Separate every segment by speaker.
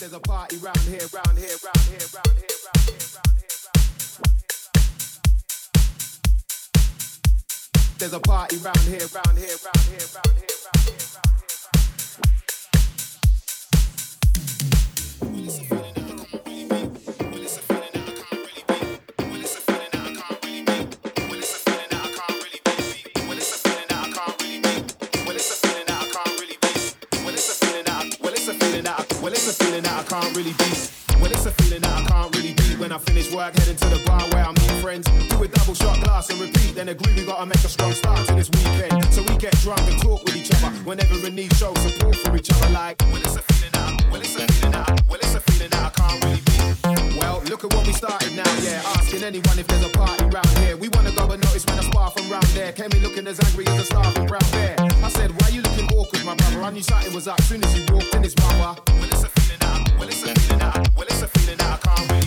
Speaker 1: There's a party round here, round here, round here, round here, round here, round here. There's a party round here, round here, round here, round here, round here, round here. That I can't really beat. Well, it's a feeling that I can't really beat. When I finish work, heading to the bar where I meet friends. Do a double shot glass and repeat. Then agree we gotta make a strong start to this weekend. So we get drunk and talk with each other. Whenever in need, show support for each other. Like, well, it's a feeling that. I, well, it's a feeling that. I, well, it's a feeling that I can't really beat. Well, look at what we started now. Yeah, asking anyone if there's a party round here. We wanna go but notice when I spar from round there. Came in looking as angry as a starving brown bear. I said, why you looking awkward, my brother? I knew something was up soon as you walked in, this mother. Well, it's a feeling. I, well, it's a feeling. I, well, it's a feeling I can't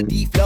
Speaker 1: the
Speaker 2: D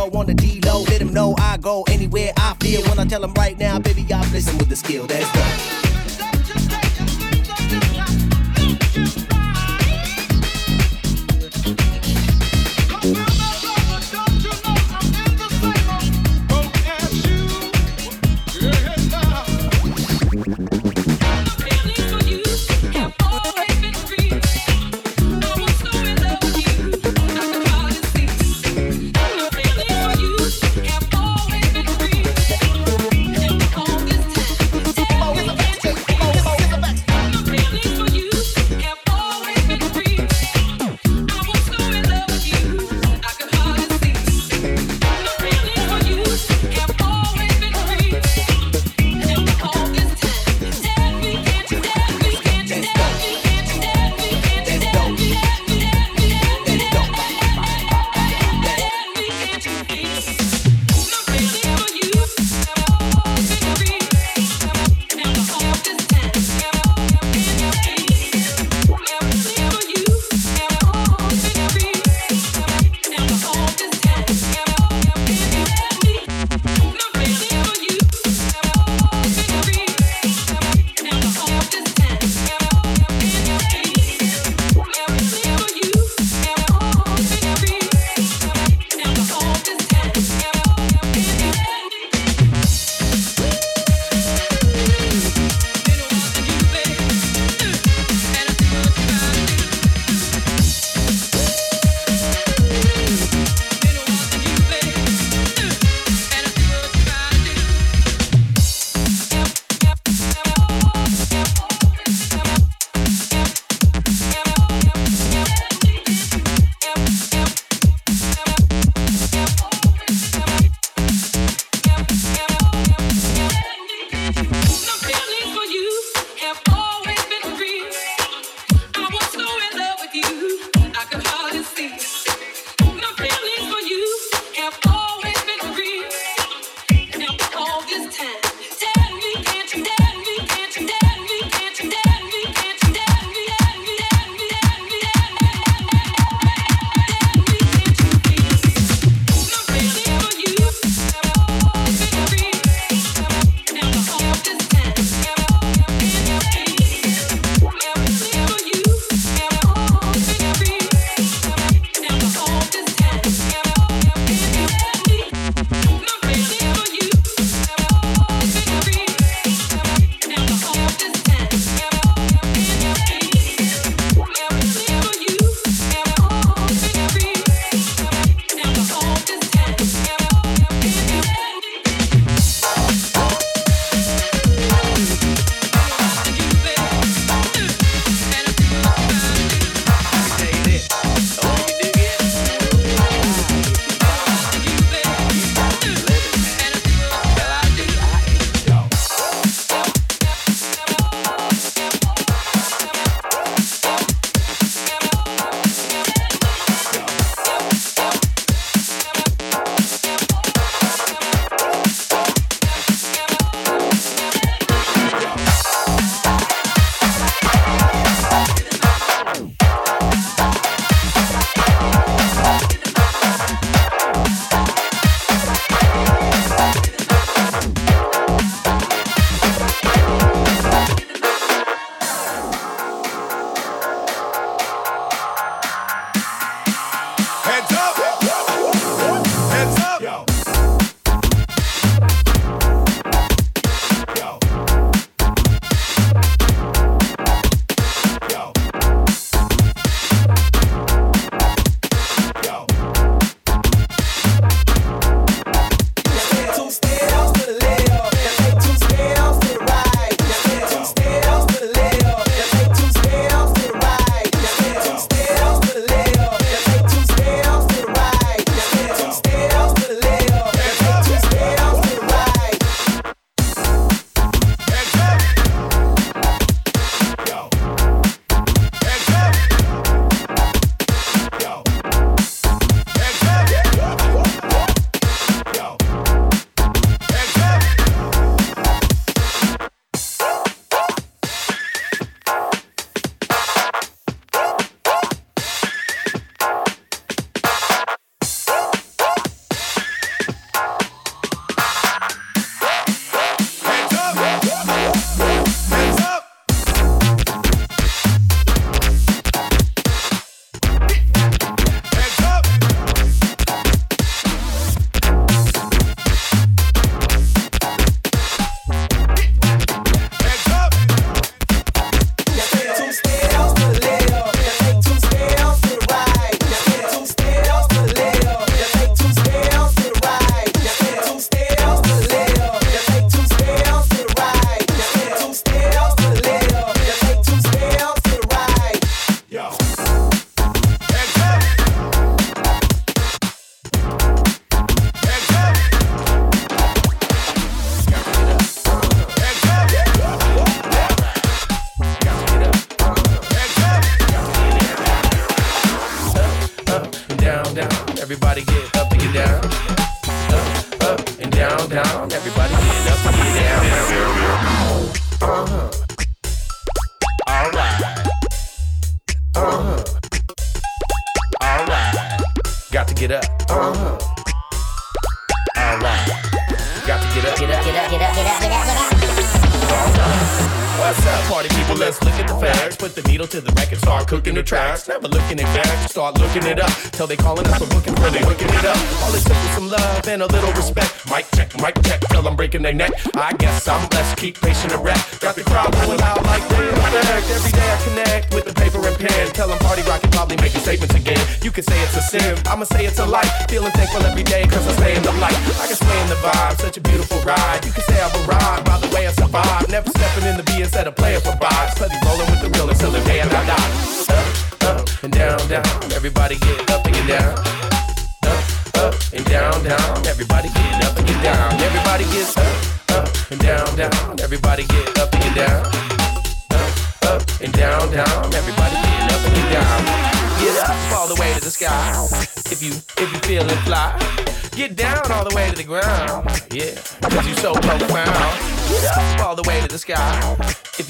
Speaker 3: feeling thankful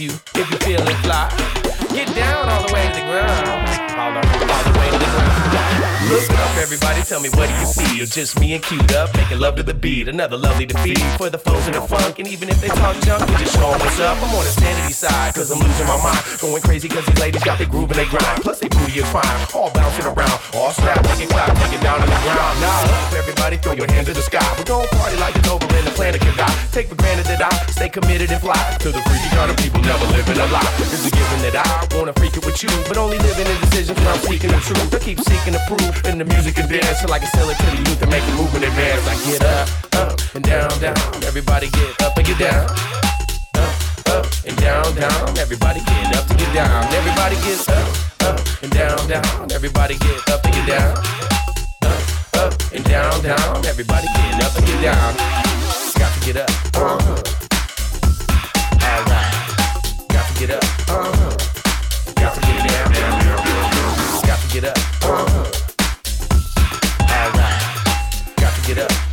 Speaker 3: you. tell me what do you see? You're just me and queued up, making love to the beat. Another lovely defeat for the foes in the funk. And even if they talk junk, we just show them what's up. I'm on the sanity side, cause I'm losing my mind. Going crazy cause these ladies got their groove and they grind. Plus they booty is fine, all bouncing around. All strapped, making clock, taking down on the ground. Now everybody throw your hands in the sky. We're going party like it's over and the planet can die. Take for granted that I stay committed and fly. To the freaky kind of people never living a lie. It's a given that I wanna freak it with you, but only living in decisions when I'm seeking the truth. I keep seeking the proof in the music and dance. Action like a silly pretty youth and make a move in advance. I get up, up, and down, down. Everybody get up and get down. Up, up, and down, down. Everybody get up to get down. Everybody get up, up, and down, down. Everybody get up and get down. Up, up, and down, down. Everybody get up and get down. Got to get up. Uh-huh. Alright. Got to get up. Uh-huh. Got to get down, down. Got to get up. Uh-huh. it up.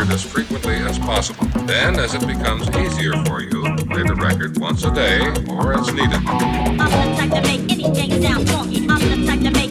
Speaker 4: record as frequently as possible. Then, as it becomes easier for you, play the record once a day or as needed.
Speaker 5: I'm the type to make anything sound funky. I'm the type to make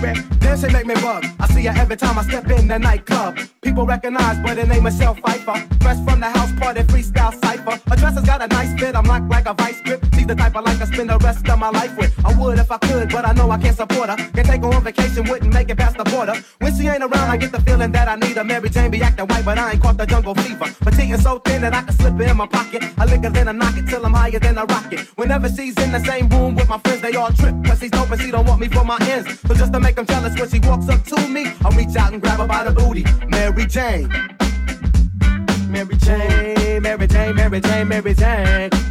Speaker 6: Mary.
Speaker 7: Dancing make me bug. I see her every time I step in the nightclub. People recognize the name of Michelle Pfeiffer. Fresh from the house party, freestyle cipher. Her dress has got a nice fit. I'm locked like a vice grip. She's the type I like to spend the rest of my life with. I would if I could, but I know I can't support her. Can't take her on vacation, wouldn't make it When she ain't around, I get the feeling that I need her. Mary Jane be acting white, but I ain't caught the jungle fever. Petite so thin that I can slip it in my pocket. I lick her, then I knock it till I'm higher than a rocket. Whenever she's in the same room with my friends, they all trip. Cause she's dope and she don't want me for my ends. So just to make them jealous when she walks up to me, I reach out and grab her by the booty. Mary Jane.
Speaker 6: Mary Jane.
Speaker 7: Mary Jane, Mary Jane, Mary Jane.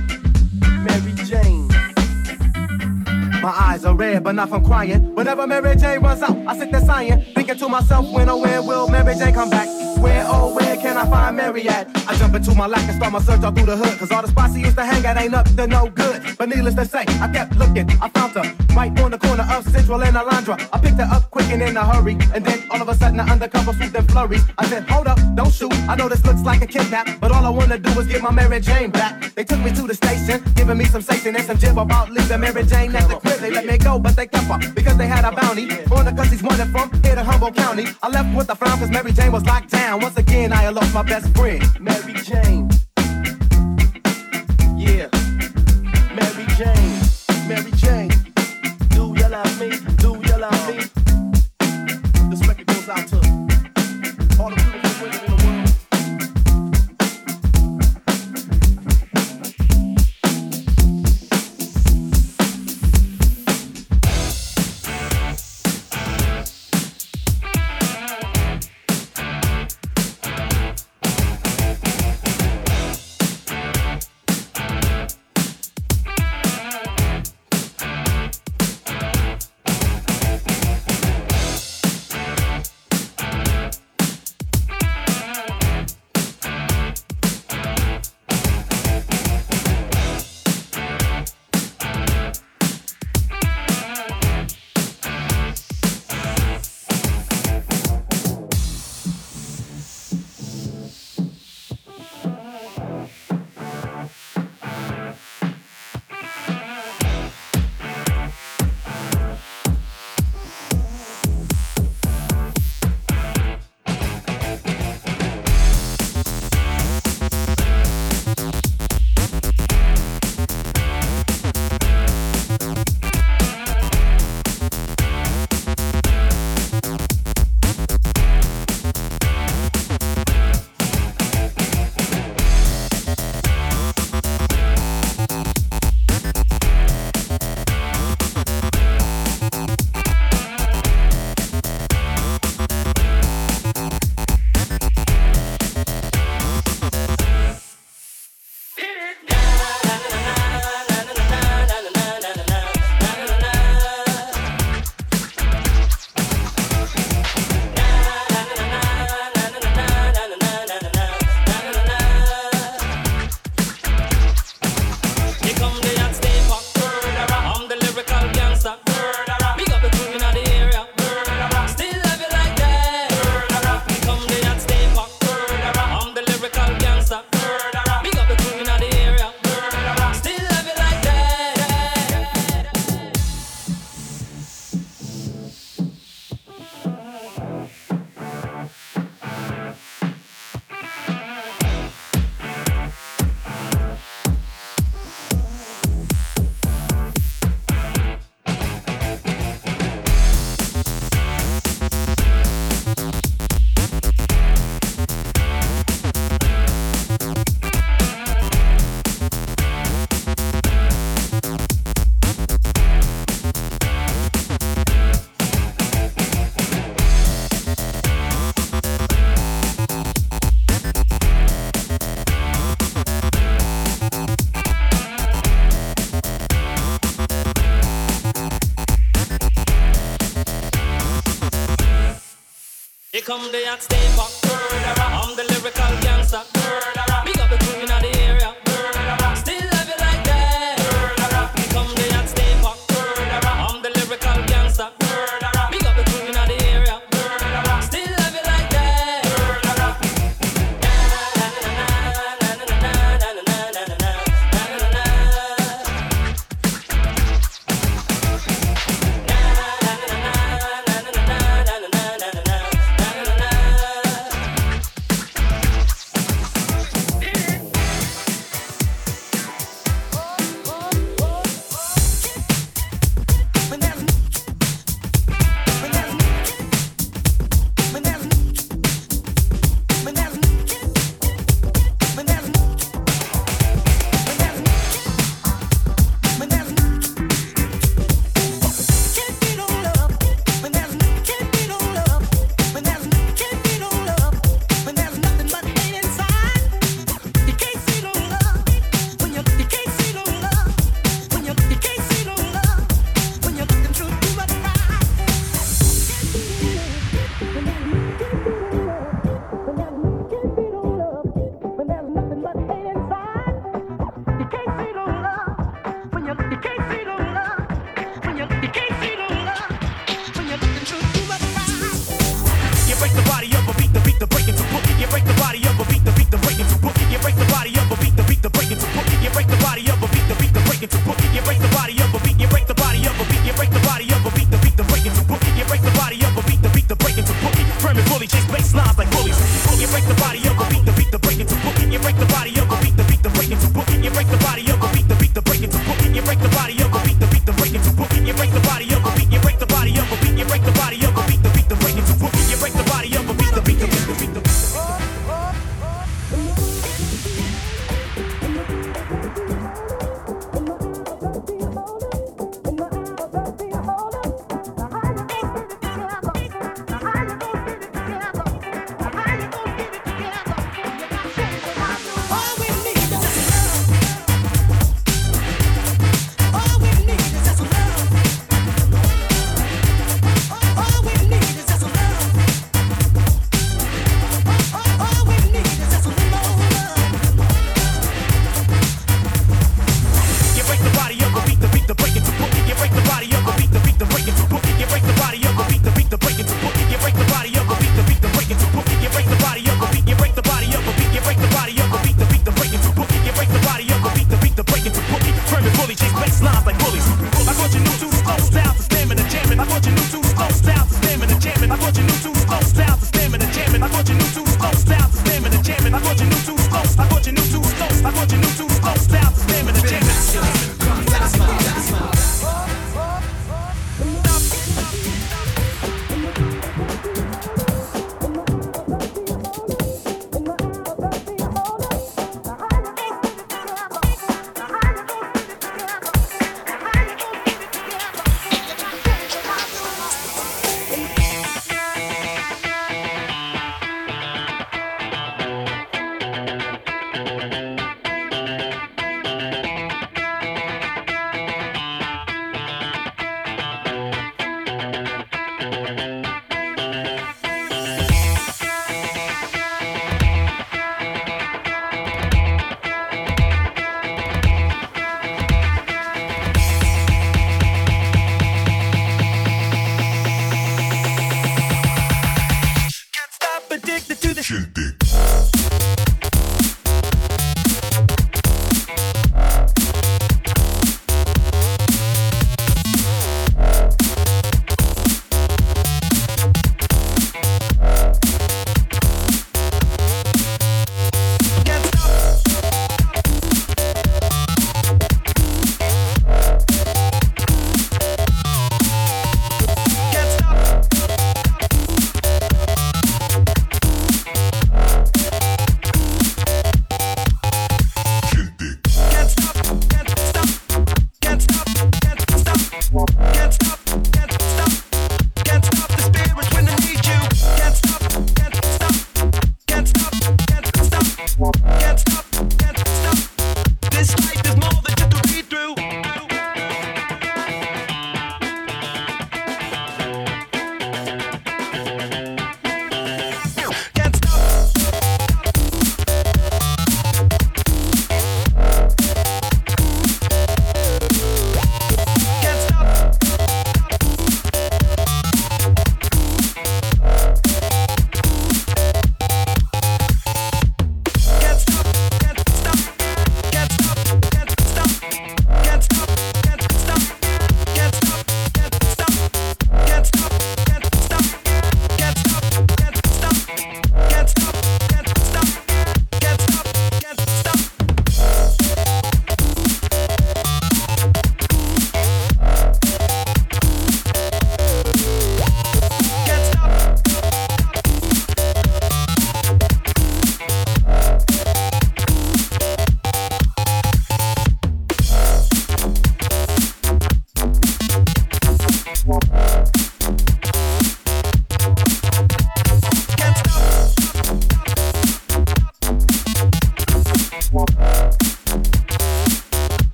Speaker 7: My eyes are red, but not from crying. Whenever Mary Jane runs out, I sit there sighing, thinking to myself, when or where will Mary Jane come back? Where, oh, where can I find Mary at? I jump into my lack and start my search all through the hood, cause all the spots she used to hang at ain't up to no good. But needless to say, I kept looking, I found her right on the corner of Central and Alondra. I picked her up quick and in a hurry, and then all of a sudden, an undercover swoop and flurries. I said, hold up, don't shoot. I know this looks like a kidnap, but all I wanna do is get my Mary Jane back. They took me to the station, giving me some station and some jib about leaving Mary Jane at the crib. They let me go, but they kept her because they had a bounty on the cause he's wanted from here to Humboldt County. I left with a frown cause Mary Jane was locked down. Once again, I lost my best friend.
Speaker 6: Mary Jane. Yeah. Mary Jane. Mary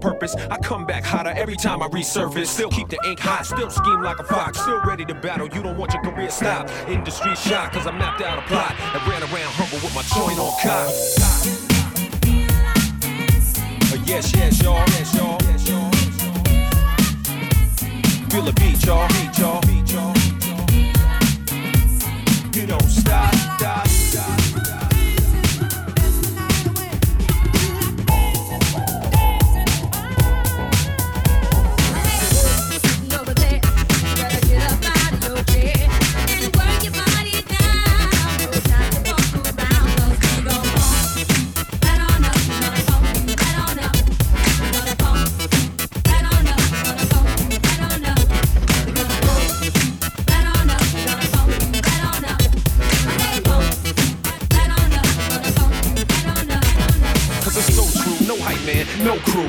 Speaker 2: purpose. I come back hotter every time I resurface. Still keep the ink hot, still scheme like a fox. Still ready to battle, you don't want your career stopped. Industry shot, cause I mapped out a plot. And ran around humble with my joint on cock. Uh, yes, yes, y'all. Yes, y'all. Yes, y'all. Feel the beat, y'all. Beat, y'all.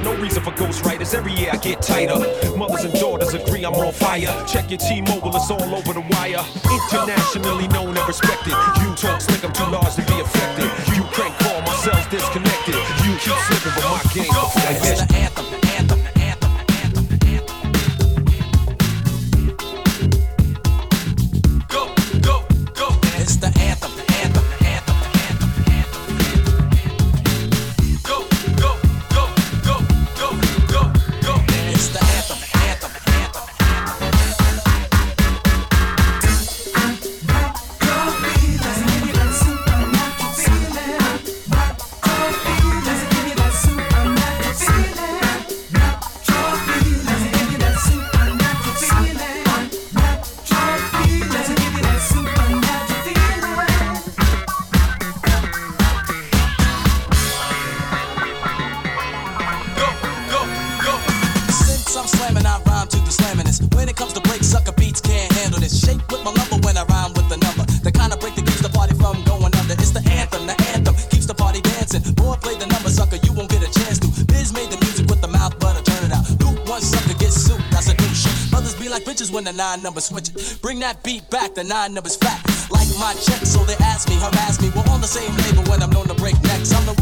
Speaker 2: No reason for ghostwriters, every year I get tighter. Mothers and daughters agree I'm on fire. Check your T Mobile, it's all over the wire. Internationally known and respected. You talk slick, I'm too large to be affected. You crank call, myself disconnected. You keep slipping, but my game perfected.
Speaker 8: nine numbers switch it. Bring that beat back, the nine numbers fat. Like my check, so they ask me, harass me. We're on the same label when I'm known to break necks. I'm the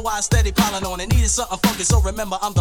Speaker 8: why I steady piling on and needed something funky. So remember, I'm the